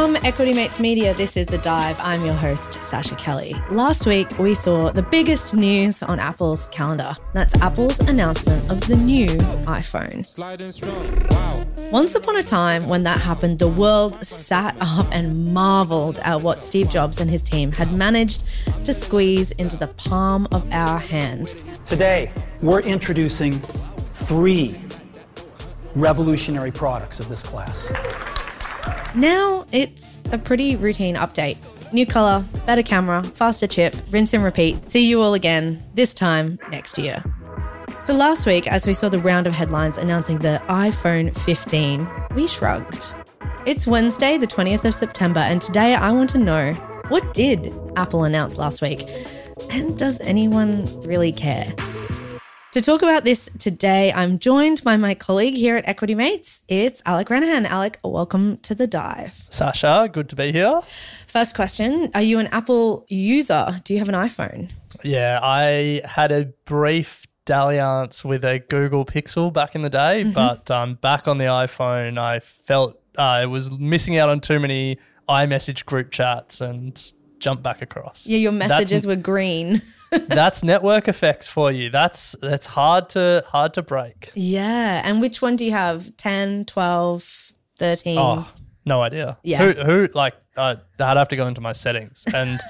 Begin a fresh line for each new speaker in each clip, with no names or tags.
From Equity Mates Media, this is The Dive. I'm your host, Sascha Kelly. Last week, we saw the biggest news on Apple's calendar. That's Apple's announcement of the new iPhone. Once upon a time, when that happened, the world sat up and marveled at what Steve Jobs and his team had managed to squeeze into the palm of our hand.
Today, we're introducing three revolutionary products of this class.
Now it's a pretty routine update. New color, better camera, faster chip, rinse and repeat. See you all again, this time next year. So last week, as we saw the round of headlines announcing the iPhone 15, we shrugged. It's Wednesday, the 20th of September, and today I want to know what did Apple announce last week? And does anyone really care? To talk about this today, I'm joined by my colleague here at Equity Mates. It's Alec Renehan. Alec, welcome to the dive.
Sascha, good to be here.
First question Are you an Apple user? Do you have an iPhone?
Yeah, I had a brief dalliance with a Google Pixel back in the day,
Mm-hmm.
but um, back on the iPhone, I felt uh, I was missing out on too many iMessage group chats and jumped back across.
Yeah, your messages
that's,
were green.
that's network effects for you. That's that's hard to hard to break.
yeah. And which one do you have? 10, 12, 13?
Oh, no idea.
Yeah.
Who who like uh, I'd have to go into my settings and.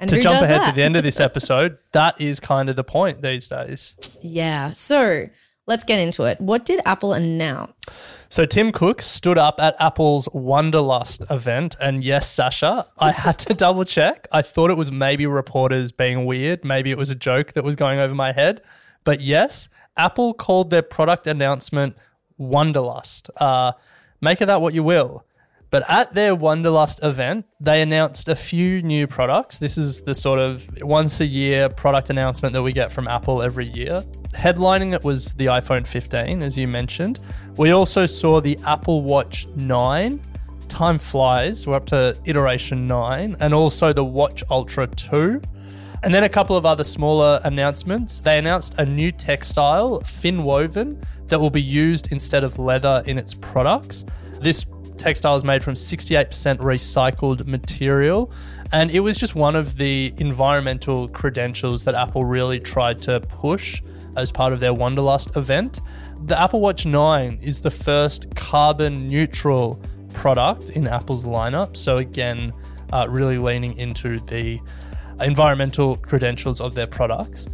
And
to jump ahead
that?
to the end of this episode, that is kind of the point these days.
Yeah. So let's get into it. What did Apple announce?
So Tim Cook stood up at Apple's Wonderlust event, and yes, Sascha, I had to double check. I thought it was maybe reporters being weird, maybe it was a joke that was going over my head, but yes, Apple called their product announcement Wonderlust. Uh, make of that what you will. But at their Wonderlust event, they announced a few new products. This is the sort of once a year product announcement that we get from Apple every year. Headlining it was the iPhone 15, as you mentioned. We also saw the Apple Watch 9. Time flies. We're up to iteration 9. And also the Watch Ultra 2. And then a couple of other smaller announcements. They announced a new textile, FineWoven, that will be used instead of leather in its products. This textile is made from 68% recycled material. And it was just one of the environmental credentials that Apple really tried to push as part of their Wonderlust event. The Apple Watch 9 is the first carbon neutral product in Apple's lineup. So, again, uh, really leaning into the environmental credentials of their products.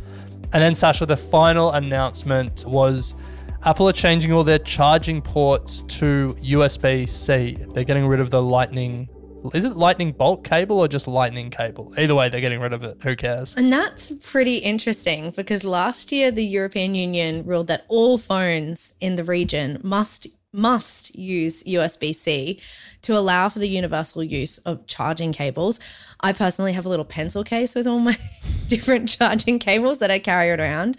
And then, Sascha, the final announcement was Apple are changing all their charging ports to USB C. They're getting rid of the Lightning. Is it Lightning Bolt cable or just Lightning cable? Either way, they're getting rid of it. Who cares?
And that's pretty interesting because last year the European Union ruled that all phones in the region must must use USB-C to allow for the universal use of charging cables. I personally have a little pencil case with all my different charging cables that I carry around.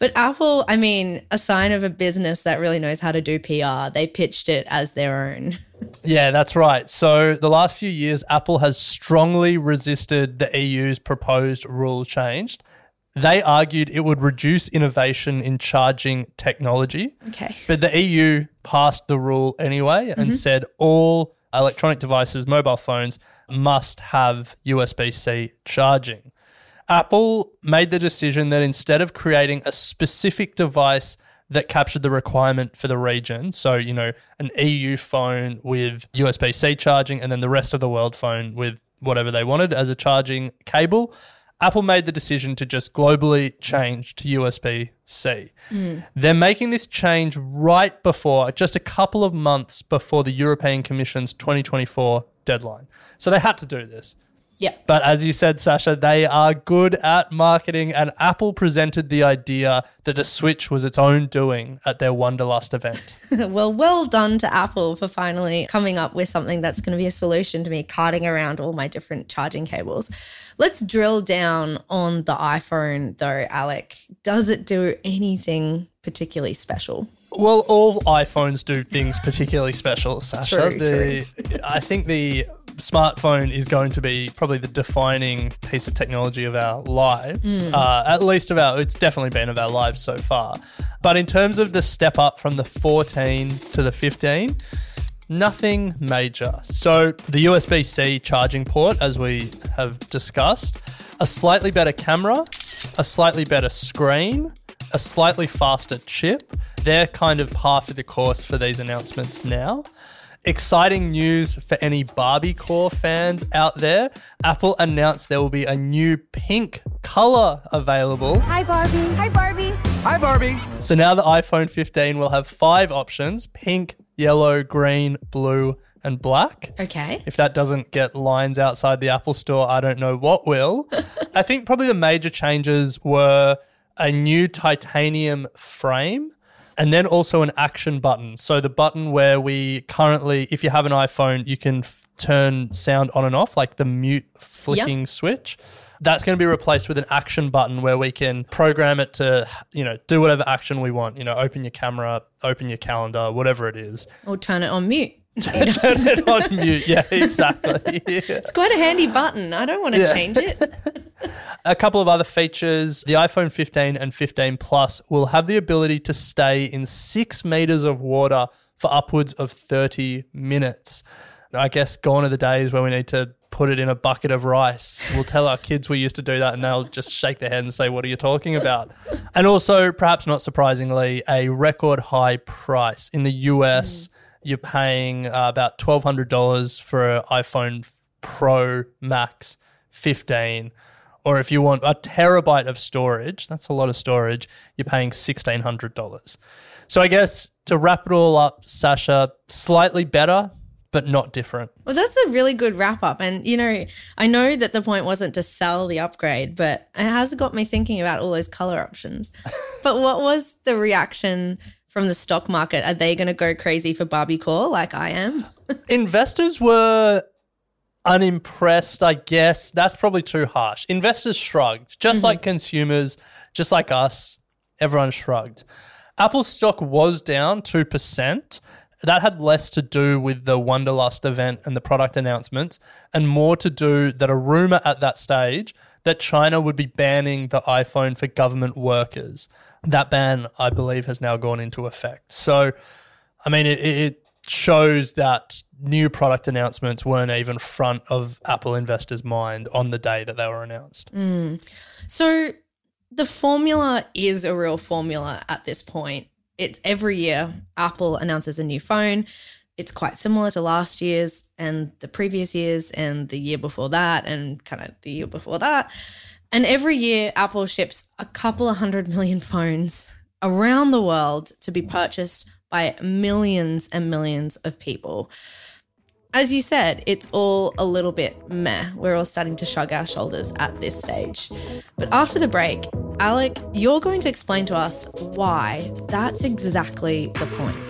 But Apple, I mean, a sign of a business that really knows how to do PR, they pitched it as their own.
Yeah, that's right. So, the last few years, Apple has strongly resisted the EU's proposed rule change. They argued it would reduce innovation in charging technology.
Okay.
But the EU passed the rule anyway and mm-hmm. said all electronic devices, mobile phones, must have USB C charging. Apple made the decision that instead of creating a specific device that captured the requirement for the region, so, you know, an EU phone with USB C charging and then the rest of the world phone with whatever they wanted as a charging cable, Apple made the decision to just globally change to USB C. Hmm. They're making this change right before, just a couple of months before the European Commission's 2024 deadline. So they had to do this.
Yeah.
But as you said, Sascha, they are good at marketing, and Apple presented the idea that the Switch was its own doing at their Wonderlust event.
well, well done to Apple for finally coming up with something that's going to be a solution to me carting around all my different charging cables. Let's drill down on the iPhone, though, Alec. Does it do anything particularly special?
Well, all iPhones do things particularly special, Sascha.
True,
the, I think the smartphone is going to be probably the defining piece of technology of our lives. Uh, at least of our, it's definitely been of our lives so far. But in terms of the step up from the 14 to the 15, nothing major. So the USB C charging port, as we have discussed, a slightly better camera, a slightly better screen, a slightly faster chip. They're kind of par for the course for these announcements now. Exciting news for any Barbie core fans out there. Apple announced there will be a new pink color available.
Hi, Barbie. Hi, Barbie.
Hi, Barbie.
So now the iPhone 15 will have five options pink, yellow, green, blue, and black.
Okay.
If that doesn't get lines outside the Apple Store, I don't know what will. I think probably the major changes were a new titanium frame and then also an action button. So the button where we currently, if you have an iPhone, you can f- turn sound on and off, like the mute flicking switch. That's going to be replaced with an action button where we can program it to, you know, do whatever action we want. You know, open your camera, open your calendar, whatever it is.
Or turn it on mute.
turn it on mute. Yeah, exactly. Yeah.
It's quite a handy button. I don't want to change it.
A couple of other features the iPhone 15 and 15 Plus will have the ability to stay in six meters of water for upwards of 30 minutes. I guess gone are the days where we need to put it in a bucket of rice. We'll tell our kids we used to do that and they'll just shake their head and say, What are you talking about? And also, perhaps not surprisingly, a record high price. In the US, hmm. You're paying uh, about $1,200 for an iPhone Pro Max 15 or if you want a terabyte of storage, that's a lot of storage, you're paying $1,600. So I guess to wrap it all up, Sascha, slightly better, but not different.
Well, that's a really good wrap up. And, you know, I know that the point wasn't to sell the upgrade, but it has got me thinking about all those color options. but what was the reaction from the stock market? Are they going to go crazy for Barbie Core like I am?
Investors were unimpressed, I guess. That's probably too harsh. Investors shrugged, just mm-hmm. like consumers, just like us, everyone shrugged. Apple stock was down 2%. That had less to do with the Wonderlust event and the product announcements, and more to do that a rumor at that stage that China would be banning the iPhone for government workers. That ban, I believe, has now gone into effect. So, I mean, it, it shows that new product announcements weren't even front of Apple investors' mind on the day that they were announced. Mm.
So the formula is a real formula at this point. It's every year Apple announces a new phone. It's quite similar to last year's and the previous years and the year before that and kind of the year before that. And every year Apple ships a couple of hundred million phones around the world to be purchased by millions and millions of people as you said, it's all a little bit meh. We're all starting to shrug our shoulders at this stage. But after the break, Alec, you're going to explain to us why that's exactly the point.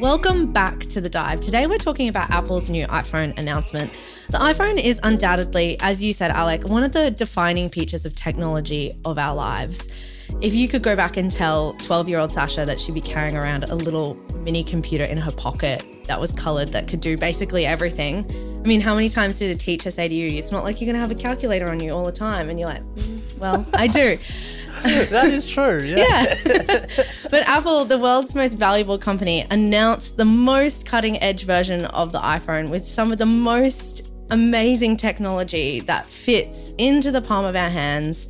Welcome back to the dive. Today we're talking about Apple's new iPhone announcement. The iPhone is undoubtedly, as you said, Alec, one of the defining features of technology of our lives. If you could go back and tell 12 year old Sascha that she'd be carrying around a little mini computer in her pocket that was colored that could do basically everything, I mean, how many times did a teacher say to you, it's not like you're going to have a calculator on you all the time? And you're like, "Mm, Well, I do.
that is true. Yeah.
But Apple, the world's most valuable company, announced the most cutting edge version of the iPhone with some of the most amazing technology that fits into the palm of our hands.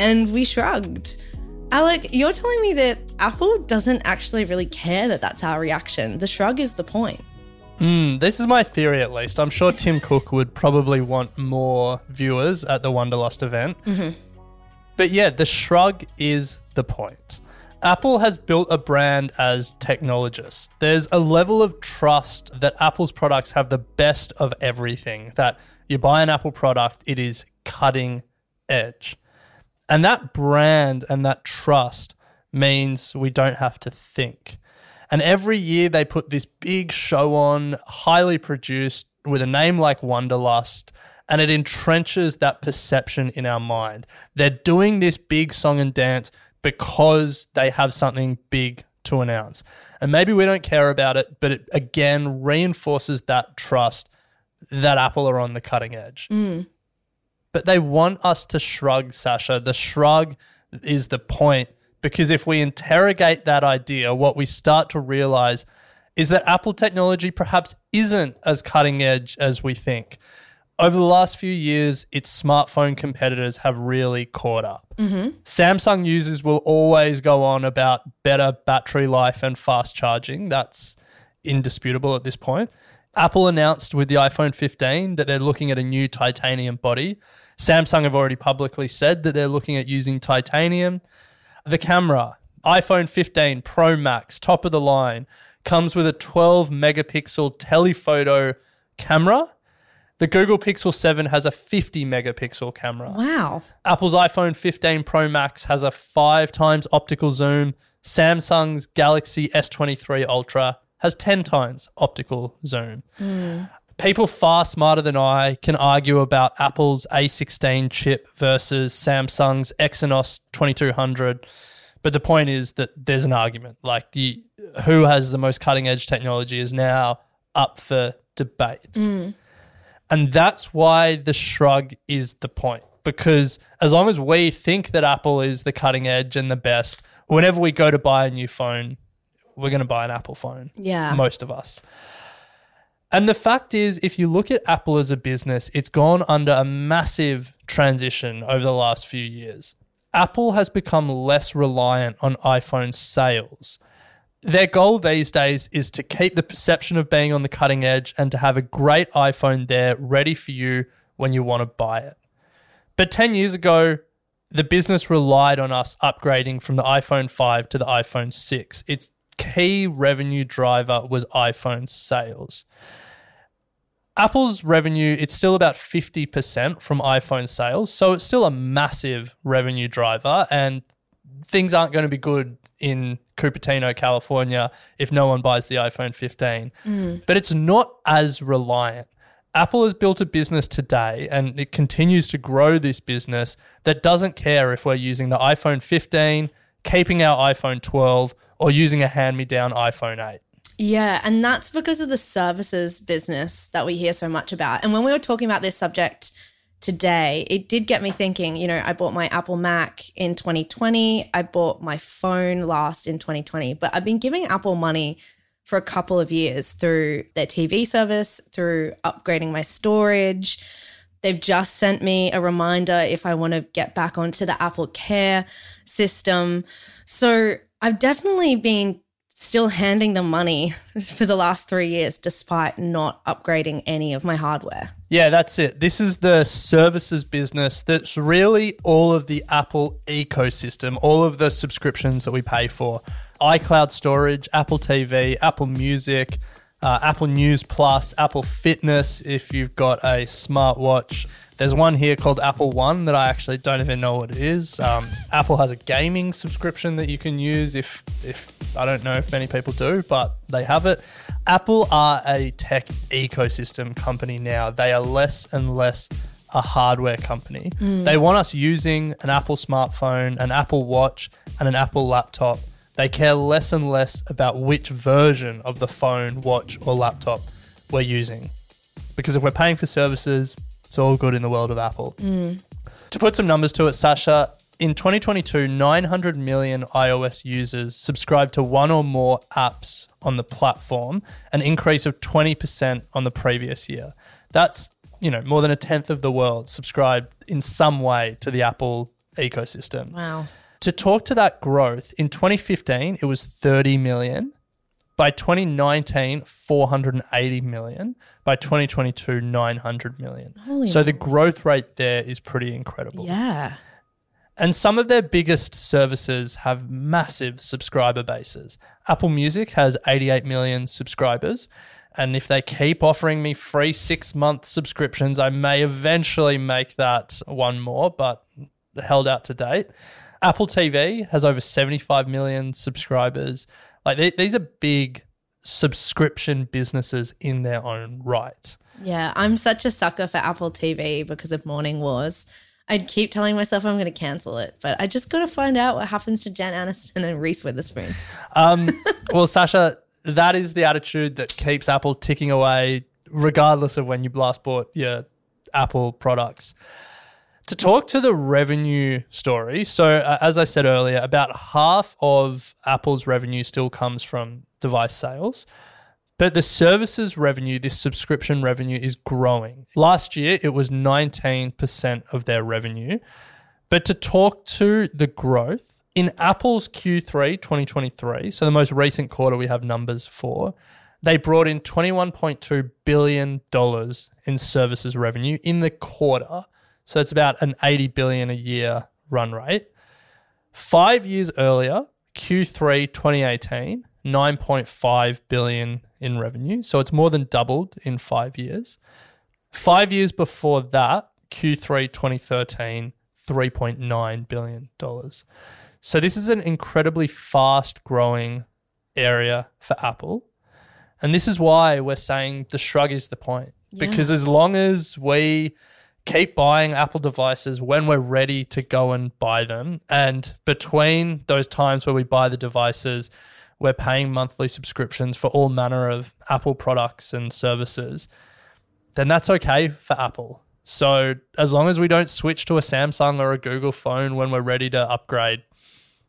And we shrugged. Alec, you're telling me that Apple doesn't actually really care that that's our reaction. The shrug is the point.
Mm, this is my theory, at least. I'm sure Tim Cook would probably want more viewers at the Wonderlust event. But yeah, the shrug is the point. Apple has built a brand as technologists. There's a level of trust that Apple's products have the best of everything, that you buy an Apple product, it is cutting edge. And that brand and that trust means we don't have to think. And every year they put this big show on, highly produced, with a name like Wonderlust, and it entrenches that perception in our mind. They're doing this big song and dance because they have something big to announce. And maybe we don't care about it, but it again reinforces that trust that Apple are on the cutting edge. Mm. But they want us to shrug, Sascha. The shrug is the point because if we interrogate that idea, what we start to realize is that Apple technology perhaps isn't as cutting edge as we think. Over the last few years, its smartphone competitors have really caught up. Mm-hmm. Samsung users will always go on about better battery life and fast charging. That's indisputable at this point. Apple announced with the iPhone 15 that they're looking at a new titanium body. Samsung have already publicly said that they're looking at using titanium. The camera, iPhone 15 Pro Max, top of the line, comes with a 12 megapixel telephoto camera. The Google Pixel 7 has a 50 megapixel camera.
Wow.
Apple's iPhone 15 Pro Max has a five times optical zoom. Samsung's Galaxy S23 Ultra has 10 times optical zoom. Hmm. People far smarter than I can argue about Apple's A16 chip versus Samsung's Exynos 2200. But the point is that there's an argument. Like, you, who has the most cutting edge technology is now up for debate. Hmm. And that's why the shrug is the point. Because as long as we think that Apple is the cutting edge and the best, whenever we go to buy a new phone, we're going to buy an Apple phone.
Yeah.
Most of us. And the fact is, if you look at Apple as a business, it's gone under a massive transition over the last few years. Apple has become less reliant on iPhone sales. Their goal these days is to keep the perception of being on the cutting edge and to have a great iPhone there ready for you when you want to buy it. But 10 years ago, the business relied on us upgrading from the iPhone 5 to the iPhone 6. Its key revenue driver was iPhone sales. Apple's revenue, it's still about 50% from iPhone sales. So it's still a massive revenue driver. And things aren't going to be good in Cupertino, California, if no one buys the iPhone 15. Mm. But it's not as reliant. Apple has built a business today and it continues to grow this business that doesn't care if we're using the iPhone 15, keeping our iPhone 12, or using a hand me down iPhone 8.
Yeah, and that's because of the services business that we hear so much about. And when we were talking about this subject today, it did get me thinking. You know, I bought my Apple Mac in 2020, I bought my phone last in 2020, but I've been giving Apple money for a couple of years through their TV service, through upgrading my storage. They've just sent me a reminder if I want to get back onto the Apple Care system. So I've definitely been still handing them money for the last three years, despite not upgrading any of my hardware.
Yeah, that's it. This is the services business that's really all of the Apple ecosystem, all of the subscriptions that we pay for iCloud storage, Apple TV, Apple Music, uh, Apple News Plus, Apple Fitness, if you've got a smartwatch. There's one here called Apple One that I actually don't even know what it is. Um, Apple has a gaming subscription that you can use if, if I don't know if many people do, but they have it. Apple are a tech ecosystem company now. They are less and less a hardware company. They want us using an Apple smartphone, an Apple Watch, and an Apple laptop. They care less and less about which version of the phone, watch, or laptop we're using. Because if we're paying for services, it's all good in the world of Apple. To put some numbers to it, Sascha, in 2022, 900 million iOS users subscribed to one or more apps on the platform, an increase of 20% on the previous year. That's, you know, more than a tenth of the world subscribed in some way to the Apple ecosystem.
Wow.
To talk to that growth, in 2015, it was 30 million. By 2019, 480 million. By 2022, 900 million.
Holy
so the growth rate there is pretty incredible.
Yeah.
And some of their biggest services have massive subscriber bases. Apple Music has 88 million subscribers. And if they keep offering me free six month subscriptions, I may eventually make that one more, but held out to date. Apple TV has over 75 million subscribers. Like they, these are big subscription businesses in their own right.
Yeah, I'm such a sucker for Apple TV because of Morning Wars. I'd keep telling myself I'm going to cancel it, but I just got to find out what happens to Jen Aniston and Reese Witherspoon.
Um, well, Sascha, that is the attitude that keeps Apple ticking away, regardless of when you last bought your Apple products. To talk to the revenue story, so uh, as I said earlier, about half of Apple's revenue still comes from device sales. But the services revenue, this subscription revenue, is growing. Last year, it was 19% of their revenue. But to talk to the growth, in Apple's Q3 2023, so the most recent quarter we have numbers for, they brought in $21.2 billion in services revenue in the quarter. So it's about an 80 billion a year run rate. Five years earlier, Q3 2018, 9.5 billion in revenue. So it's more than doubled in five years. Five years before that, Q3 2013, $3.9 billion. So this is an incredibly fast growing area for Apple. And this is why we're saying the shrug is the point. Because as long as we keep buying Apple devices when we're ready to go and buy them, and between those times where we buy the devices, we're paying monthly subscriptions for all manner of Apple products and services, then that's okay for Apple. So as long as we don't switch to a Samsung or a Google phone when we're ready to upgrade,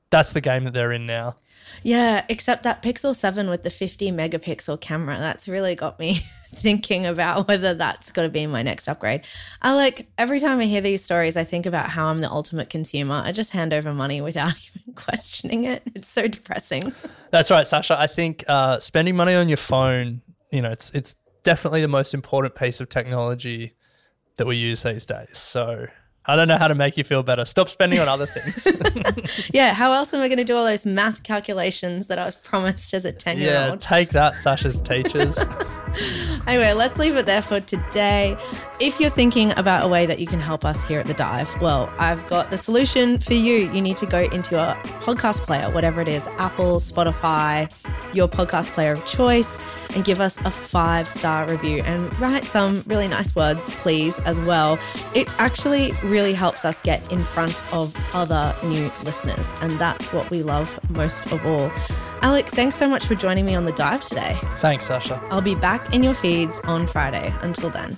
that's the game that they're in now.
Yeah, except that Pixel 7 with the 50 megapixel camera, that's really got me thinking about whether that's got to be my next upgrade. I like every time I hear these stories, I think about how I'm the ultimate consumer. I just hand over money without even questioning it. It's so depressing.
That's right, Sascha. I think uh, spending money on your phone, you know, it's it's definitely the most important piece of technology that we use these days. So I don't know how to make you feel better. Stop spending on other things.
Yeah, how else am I going to do all those math calculations that I was promised as a 10 year old?
yeah, take that, Sascha's teachers.
Anyway, let's leave it there for today. If you're thinking about a way that you can help us here at The Dive, well, I've got the solution for you. You need to go into your podcast player, whatever it is Apple, Spotify, your podcast player of choice, and give us a five star review and write some really nice words, please, as well. It actually really helps us get in front of other new listeners, and that's what we love most of all. Alec, thanks so much for joining me on The Dive today.
Thanks, Sascha.
I'll be back in your feeds on Friday. Until then.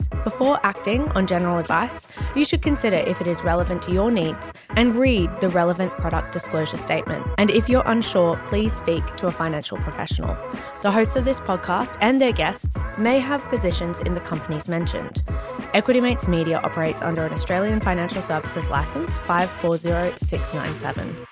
Before acting on general advice, you should consider if it is relevant to your needs and read the relevant product disclosure statement. And if you're unsure, please speak to a financial professional. The hosts of this podcast and their guests may have positions in the companies mentioned. Equity Mates Media operates under an Australian Financial Services Licence 540697.